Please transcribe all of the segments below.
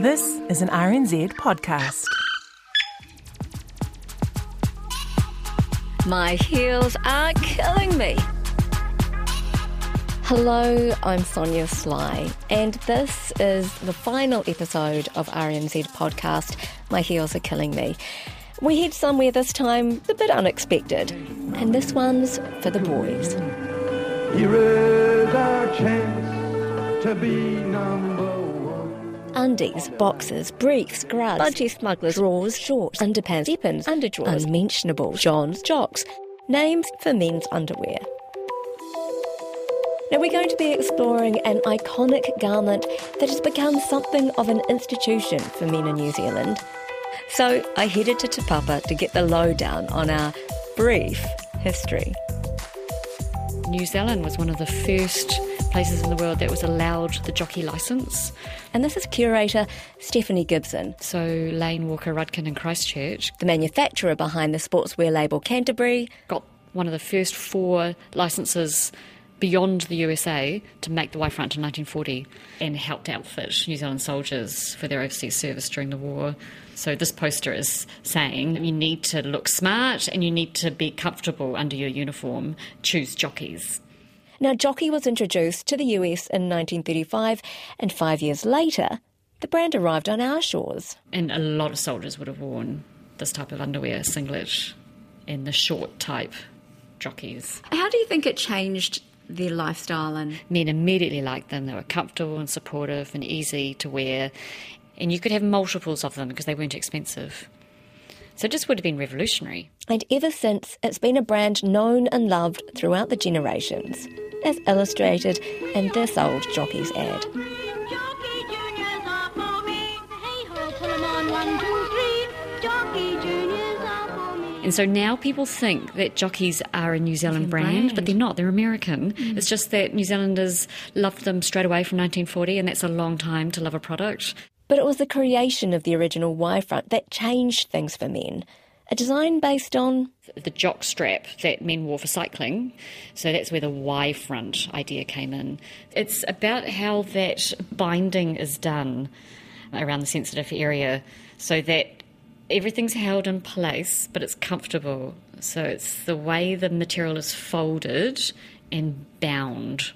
This is an RNZ podcast. My heels are killing me. Hello, I'm Sonia Sly, and this is the final episode of RNZ podcast. My heels are killing me. We head somewhere this time a bit unexpected, and this one's for the boys. Here is our chance to be number one. Undies, boxers, briefs, grubs, budgie smugglers, drawers, shorts, underpants, zippins, underdrawers, unmentionable, johns, jocks. Names for men's underwear. Now we're going to be exploring an iconic garment that has become something of an institution for men in New Zealand. So I headed to Te Papa to get the lowdown on our brief history. New Zealand was one of the first places in the world that was allowed the jockey licence. And this is curator Stephanie Gibson, So Lane Walker Rudkin in Christchurch the manufacturer behind the sportswear label Canterbury, got one of the first four licences beyond the USA to make the Y front in 1940 and helped outfit New Zealand soldiers for their overseas service during the war. So this poster is saying you need to look smart and you need to be comfortable under your uniform. Choose jockeys. Now, jockey was introduced to the US in 1935, and five years later, the brand arrived on our shores. And a lot of soldiers would have worn this type of underwear, singlet, and the short type jockeys. How do you think it changed their lifestyle and Men immediately liked them. They were comfortable and supportive and easy to wear. And you could have multiples of them because they weren't expensive. So it just would have been revolutionary. And ever since, it's been a brand known and loved throughout the generations, as illustrated in this old jockey's ad. Jockey Juniors are for me. Hey ho, pull 'em on one, two, three. Jockey Juniors are for me. And so now people think that jockeys are a New Zealand brand, but they're not. They're American. Mm. It's just that New Zealanders loved them straight away from 1940, and that's a long time to love a product. But it was the creation of the original Y front that changed things for men. A design based on the jock strap that men wore for cycling. So that's where the Y front idea came in. It's about how that binding is done around the sensitive area so that everything's held in place but it's comfortable. So it's the way the material is folded and bound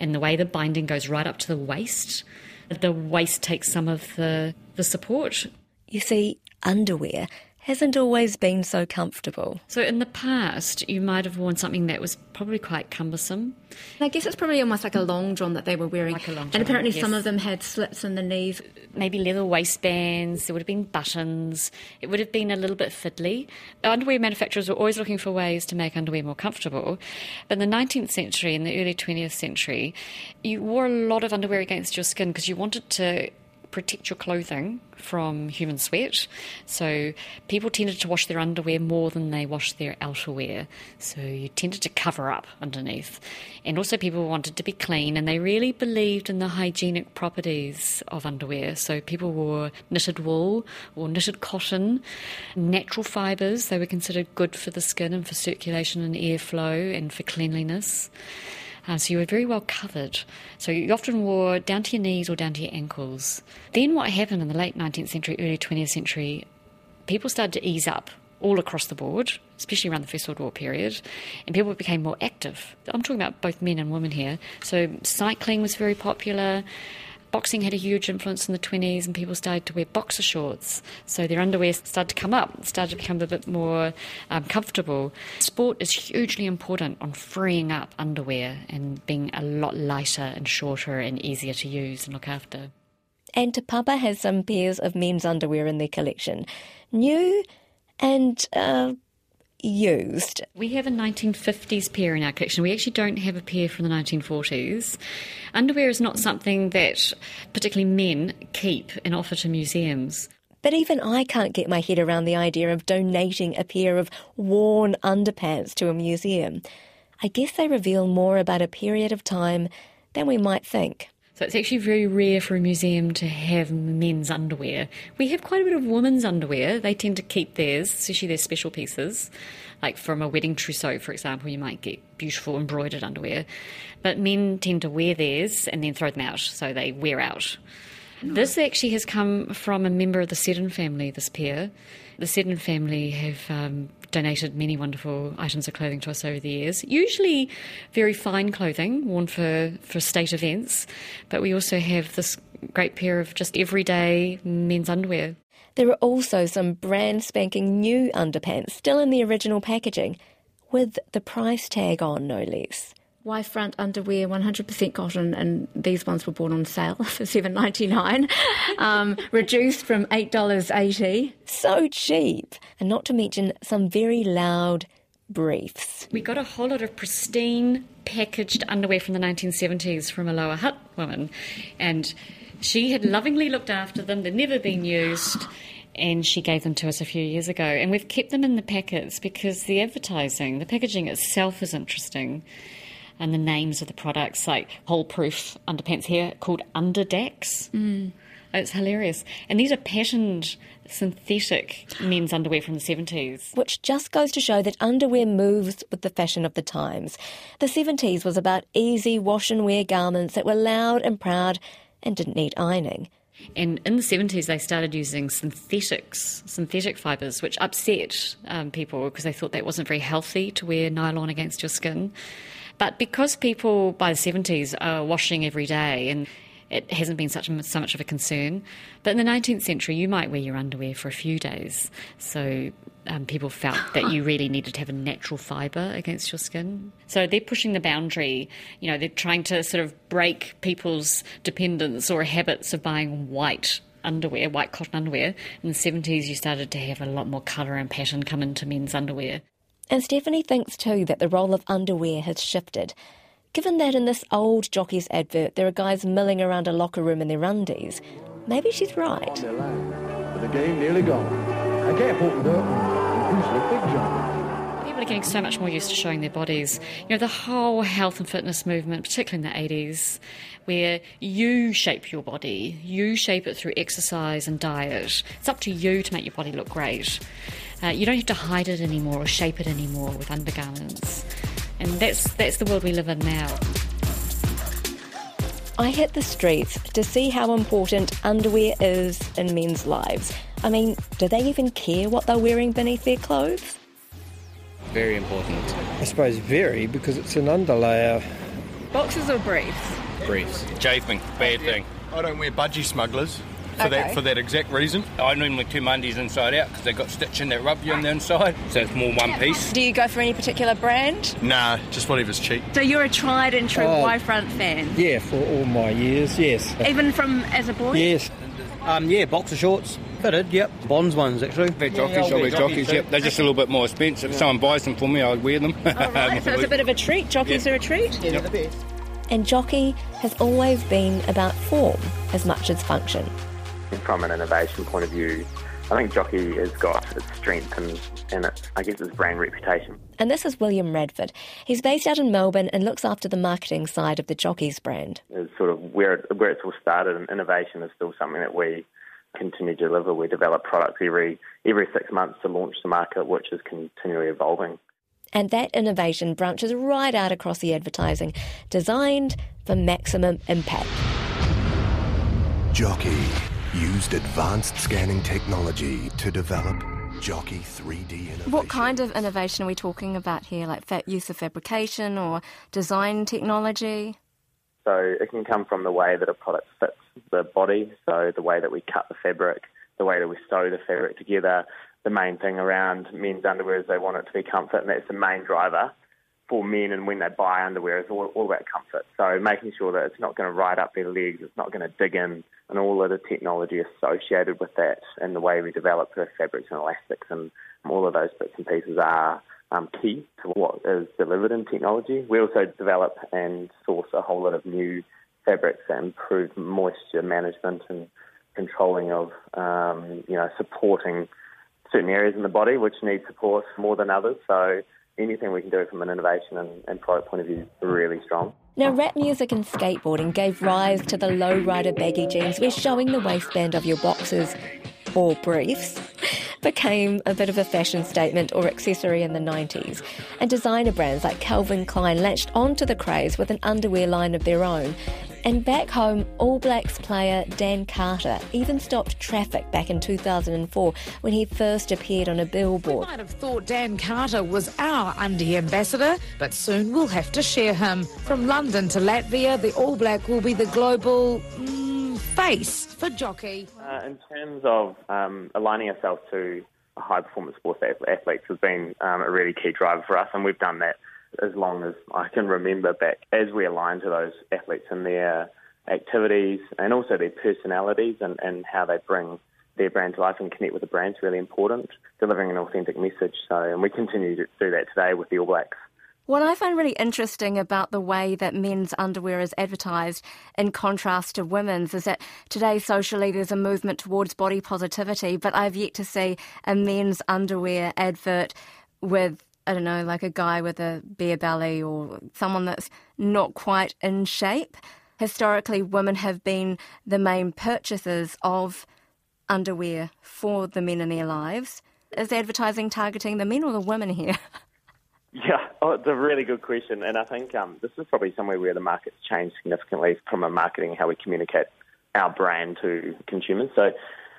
and the way the binding goes right up to the waist. The waist takes some of the, the support You see, underwear hasn't always been so comfortable. So in the past, you might have worn something that was probably quite cumbersome. I guess it's probably almost like a long john that they were wearing. Like a long and john, apparently some of them had slits in the knees. Maybe leather waistbands, there would have been buttons, it would have been a little bit fiddly. Underwear manufacturers were always looking for ways to make underwear more comfortable. But in the 19th century and the early 20th century, you wore a lot of underwear against your skin because you wanted to protect your clothing from human sweat. So people tended to wash their underwear more than they washed their outerwear. So you tended to cover up underneath. And also people wanted to be clean and they really believed in the hygienic properties of underwear. So people wore knitted wool or knitted cotton, natural fibres. They were considered good for the skin and for circulation and airflow and for cleanliness. Uh, so you were very well covered. So you often wore down to your knees or down to your ankles. Then what happened in the late 19th century, early 20th century, people started to ease up all across the board, especially around the First World War period, and people became more active. I'm talking about both men and women here. So cycling was very popular. Boxing had a huge influence in the 20s, and people started to wear boxer shorts. So their underwear started to come up, started to become a bit more um, comfortable. Sport is hugely important on freeing up underwear and being a lot lighter and shorter and easier to use and look after. And Papa has some pairs of men's underwear in their collection. New and, uh, used. We have a 1950s pair in our collection. We actually don't have a pair from the 1940s. Underwear is not something that particularly men keep and offer to museums. But even I can't get my head around the idea of donating a pair of worn underpants to a museum. I guess they reveal more about a period of time than we might think. So it's actually very rare for a museum to have men's underwear. We have quite a bit of women's underwear. They tend to keep theirs, especially their special pieces. Like from a wedding trousseau, for example, you might get beautiful embroidered underwear. But men tend to wear theirs and then throw them out, so they wear out. This actually has come from a member of the Seddon family, this pair. The Seddon family have um, donated many wonderful items of clothing to us over the years, usually very fine clothing worn for, for state events, but we also have this great pair of just everyday men's underwear. There are also some brand spanking new underpants still in the original packaging, with the price tag on, no less. Y front underwear, 100% cotton, and these ones were bought on sale for seven ninety nine, um, reduced from eight dollars eighty. So cheap! And not to mention some very loud briefs. We got a whole lot of pristine packaged underwear from the 1970s from a Lower Hutt woman, and she had lovingly looked after them. They'd never been used, and she gave them to us a few years ago. And we've kept them in the packets because the advertising, the packaging itself is interesting. And the names of the products, like Holeproof underpants here called Underdax. Mm. It's hilarious. And these are patterned synthetic men's underwear from the 70s. which just goes to show that underwear moves with the fashion of the times. The 70s was about easy wash and wear garments that were loud and proud and didn't need ironing. And in the 70s, they started using synthetics, synthetic fibres, which upset um, people because they thought that wasn't very healthy to wear nylon against your skin. But because people by the 70s are washing every day and it hasn't been such so much of a concern. But in the 19th century, you might wear your underwear for a few days. So um, people felt that you really needed to have a natural fibre against your skin. So they're pushing the boundary. You know, they're trying to sort of break people's dependence or habits of buying white underwear, white cotton underwear. In the 70s, you started to have a lot more colour and pattern come into men's underwear. And Stephanie thinks too that the role of underwear has shifted. Given that in this old jockey's advert there are guys milling around a locker room in their undies, maybe she's right. but the game nearly gone. I can't open up and who's the big John? People are getting so much more used to showing their bodies. You know, the whole health and fitness movement, particularly in the 80s, where you shape your body, you shape it through exercise and diet. It's up to you to make your body look great. Uh, you don't have to hide it anymore or shape it anymore with undergarments. And that's, that's the world we live in now. I hit the streets to see how important underwear is in men's lives. I mean, do they even care what they're wearing beneath their clothes? Very important. I suppose very because it's an underlayer. Boxes or briefs? Briefs. Chafing, bad thing. I don't wear budgie smugglers for Okay. that for that exact reason. I normally two Mondays inside out because they've got stitching that rub you on the inside, so it's more one piece. Do you go for any particular brand? Nah, just whatever's cheap. So you're a tried and true Oh. Y front fan, Yeah, for all my years, yes. even from as a boy. Yes. Um, yeah, boxer shorts, fitted, yep. Bonds ones, actually. They're jockeys, I wear jockeys, yep. They're just a little bit more expensive. If someone buys them for me, I'd wear them. All right, um, so it's a bit of a treat. Jockeys are a treat. Yeah, they're the best. And jockey has always been about form as much as function. from an innovation point of view, I think Jockey has got its strength and, and its, I guess, its brand reputation. And this is William Radford. He's based out in Melbourne and looks after the marketing side of the Jockeys brand. Is sort of where it, where it's all started, and innovation is still something that we continue to deliver. We develop products every every six months to launch the market, which is continually evolving. And that innovation branches right out across the advertising, designed for maximum impact. Jockey used advanced scanning technology to develop Jockey 3D innovation. What kind of innovation are we talking about here? Like fa- use of fabrication or design technology? So it can come from the way that a product fits the body, so the way that we cut the fabric, the way that we sew the fabric together. The main thing around men's underwear is they want it to be comfort, and that's the main driver for men. And when they buy underwear, it's all, all about comfort. So making sure that it's not going to ride up their legs, it's not going to dig in, and all of the technology associated with that, and the way we develop the fabrics and elastics, and all of those bits and pieces are um, key to what is delivered in technology. We also develop and source a whole lot of new fabrics that improve moisture management and controlling of, um, you know, supporting certain areas in the body which need support more than others. So anything we can do from an innovation and, and product point of view is really strong. Now, rap music and skateboarding gave rise to the lowrider baggy jeans, we're showing the waistband of your boxes or briefs became a bit of a fashion statement or accessory in the 90s. And designer brands like Calvin Klein latched onto the craze with an underwear line of their own. And back home, All Blacks player Dan Carter even stopped traffic back in 2004 when he first appeared on a billboard. You might have thought Dan Carter was our Undie ambassador, but soon we'll have to share him. From London to Latvia, the All Black will be the global face for jockey. Uh, in terms of um, aligning ourselves to a high performance sports athletes has been um, a really key driver for us, and we've done that as long as I can remember back. As we align to those athletes and their activities and also their personalities and, and how they bring their brand to life and connect with the brand is really important, delivering an authentic message. So, and we continue to do that today with the All Blacks. What I find really interesting about the way that men's underwear is advertised in contrast to women's is that today socially there's a movement towards body positivity, but I've yet to see a men's underwear advert with, I don't know, like a guy with a bare belly or someone that's not quite in shape. Historically, women have been the main purchasers of underwear for the men in their lives. Is advertising targeting the men or the women here? Yeah, oh, it's a really good question, and I think um, this is probably somewhere where the market's changed significantly from a marketing how we communicate our brand to consumers. So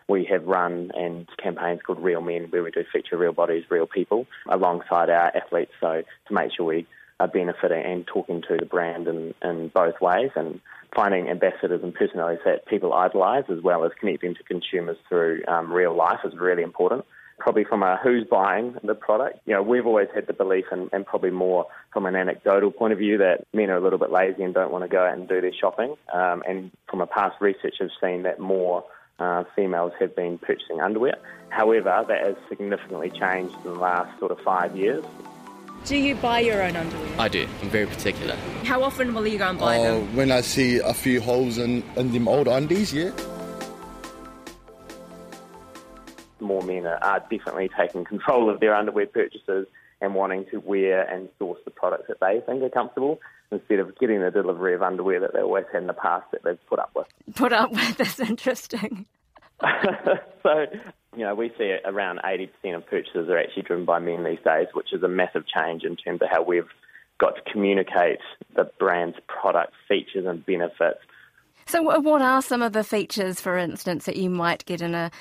we have run and campaigns called Real Men, where we do feature real bodies, real people, alongside our athletes. So to make sure we are benefiting and talking to the brand in, in both ways, and finding ambassadors and personalities that people idolise, as well as connecting to consumers through um, real life, is really important probably from a who's buying the product. You know, we've always had the belief, and, and probably more from an anecdotal point of view, that men are a little bit lazy and don't want to go out and do their shopping. Um, and from a past research, I've seen that more uh, females have been purchasing underwear. However, that has significantly changed in the last sort of five years. Do you buy your own underwear? I do. I'm very particular. How often will you go and buy Oh, them? when I see a few holes in, in them old undies, yeah. More men are, are definitely taking control of their underwear purchases and wanting to wear and source the products that they think are comfortable instead of getting the delivery of underwear that they always had in the past that they've put up with. Put up with, that's interesting. so, you know, we see around 80% of purchases are actually driven by men these days, which is a massive change in terms of how we've got to communicate the brand's product features and benefits. So, what are some of the features, for instance, that you might get in a,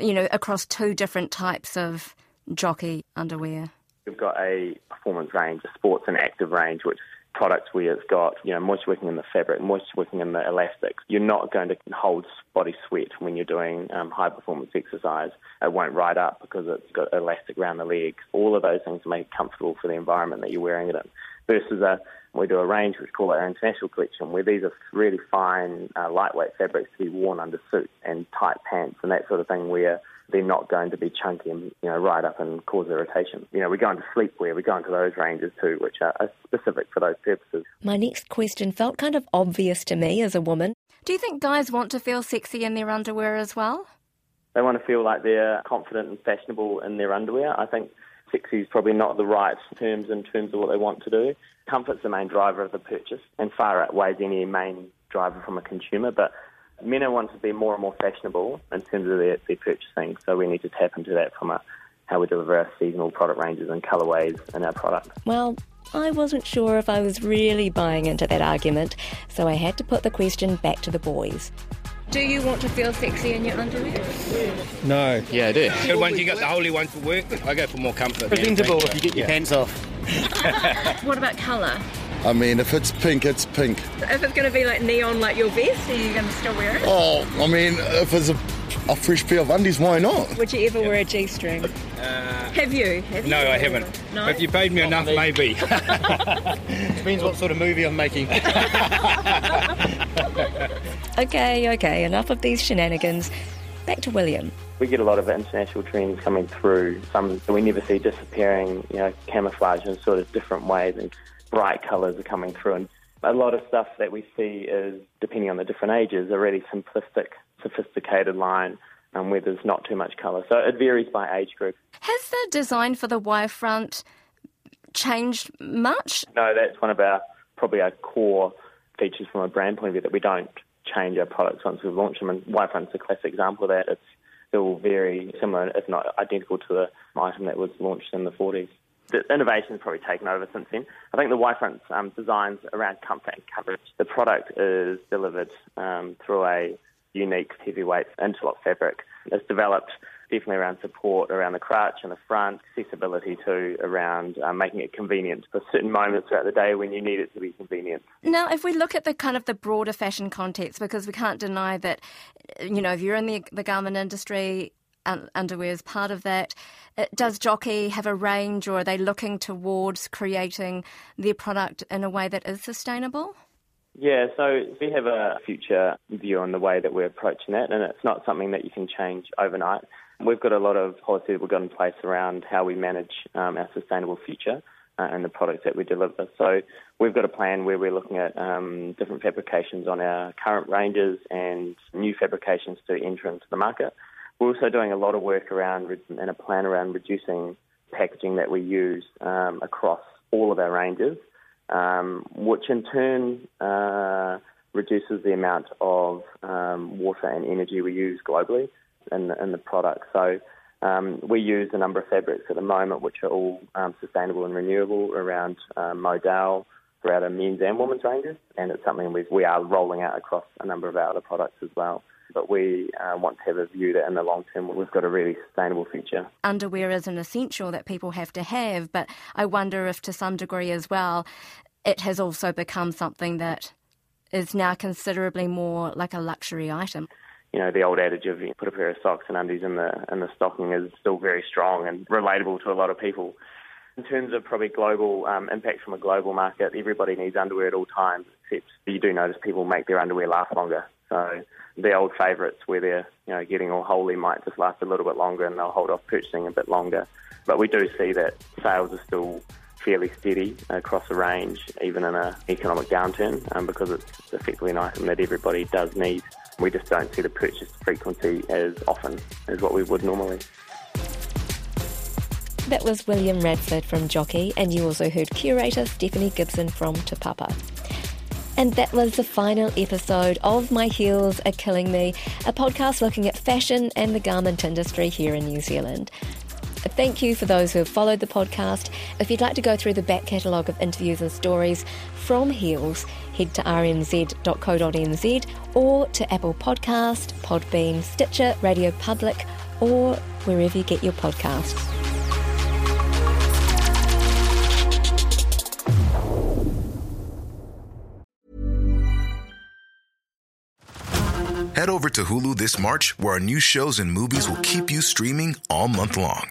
you know, across two different types of jockey underwear? We've got a performance range, a sports and active range, which products where it's got, you know, moisture wicking in the fabric, moisture wicking in the elastics. You're not going to hold body sweat when you're doing um, high performance exercise. It won't ride up because it's got elastic around the legs. All of those things make it comfortable for the environment that you're wearing it in. Versus a, we do a range which we call our international collection, where these are really fine, uh, lightweight fabrics to be worn under suits and tight pants and that sort of thing, where they're not going to be chunky and you know ride up and cause irritation. You know, we go into sleepwear, we go into those ranges too, which are, are specific for those purposes. My next question felt kind of obvious to me as a woman. Do you think guys want to feel sexy in their underwear as well? They want to feel like they're confident and fashionable in their underwear. I think sexy is probably not the right terms in terms of what they want to do. Comfort's the main driver of the purchase and far outweighs any main driver from a consumer, but men want to be more and more fashionable in terms of their, their purchasing, so we need to tap into that from a, how we deliver our seasonal product ranges and colourways in our product. Well, I wasn't sure if I was really buying into that argument, so I had to put the question back to the boys. Do you want to feel sexy in your underwear? No. Yeah, I do. Good ones, you got the holy one for work. I go for more comfort. Presentable if you get your Yeah. pants off. What about colour? I mean, if it's pink, it's pink. If it's going to be like neon like your vest, are you going to still wear it? Oh, I mean, if it's a, a fresh pair of undies, why not? Would you ever wear a G string? Uh, Have you? Have you no, I haven't. No? If you paid me enough, maybe. Depends what sort of movie I'm making. Okay, okay, enough of these shenanigans. Back to William. We get a lot of international trends coming through. Some that we never see disappearing, you know, camouflage in sort of different ways, and bright colours are coming through. And a lot of stuff that we see is, depending on the different ages, a really simplistic, sophisticated line um, where there's not too much colour. So it varies by age group. Has the design for the Y front changed much? No, that's one of our probably our core features from a brand point of view that we don't change our products once we've launched them. And Y-Front's a classic example of that. It's still very similar, if not identical to the item that was launched in the 40s. The innovation's probably taken over since then. I think the Y-Front's um, designs around comfort and coverage. The product is delivered um, through a unique heavyweight interlock fabric. It's developed definitely around support around the crutch and the front, accessibility too around uh, making it convenient for certain moments throughout the day when you need it to be convenient. Now, if we look at the kind of the broader fashion context, because we can't deny that, you know, if you're in the, the garment industry, un- underwear is part of that. Does Jockey have a range, or are they looking towards creating their product in a way that is sustainable? Yeah, so we have a future view on the way that we're approaching that, and it's not something that you can change overnight. We've got a lot of policy that we've got in place around how we manage um, our sustainable future uh, and the products that we deliver. So we've got a plan where we're looking at um, different fabrications on our current ranges and new fabrications to enter into the market. We're also doing a lot of work around and a plan around reducing packaging that we use um, across all of our ranges, um, which in turn uh, reduces the amount of um, water and energy we use globally in the, in the product. So um, we use a number of fabrics at the moment which are all um, sustainable and renewable around um, Modal throughout our men's and women's ranges, and it's something we, we are rolling out across a number of our other products as well. But we uh, want to have a view that in the long term we've got a really sustainable future. Underwear is an essential that people have to have, but I wonder if to some degree as well, it has also become something that is now considerably more like a luxury item you know, the old adage of you put a pair of socks and undies in the in the stocking is still very strong and relatable to a lot of people. In terms of probably global um, impact from a global market, everybody needs underwear at all times, except you do notice people make their underwear last longer. So the old favourites where they're you know getting all holy might just last a little bit longer and they'll hold off purchasing a bit longer. But we do see that sales are still fairly steady across the range, even in an economic downturn, um, because it's effectively an item that everybody does need. We just don't see the purchase frequency as often as what we would normally. That was William Radford from Jockey, and you also heard curator Stephanie Gibson from Te Papa. And that was the final episode of My Heels Are Killing Me, a podcast looking at fashion and the garment industry here in New Zealand. Thank you for those who have followed the podcast. If you'd like to go through the back catalogue of interviews and stories from Heels, head to rnz.co.nz or to Apple Podcast, Podbean, Stitcher, Radio Public, or wherever you get your podcasts. Head over to Hulu this March, where our new shows and movies will keep you streaming all month long.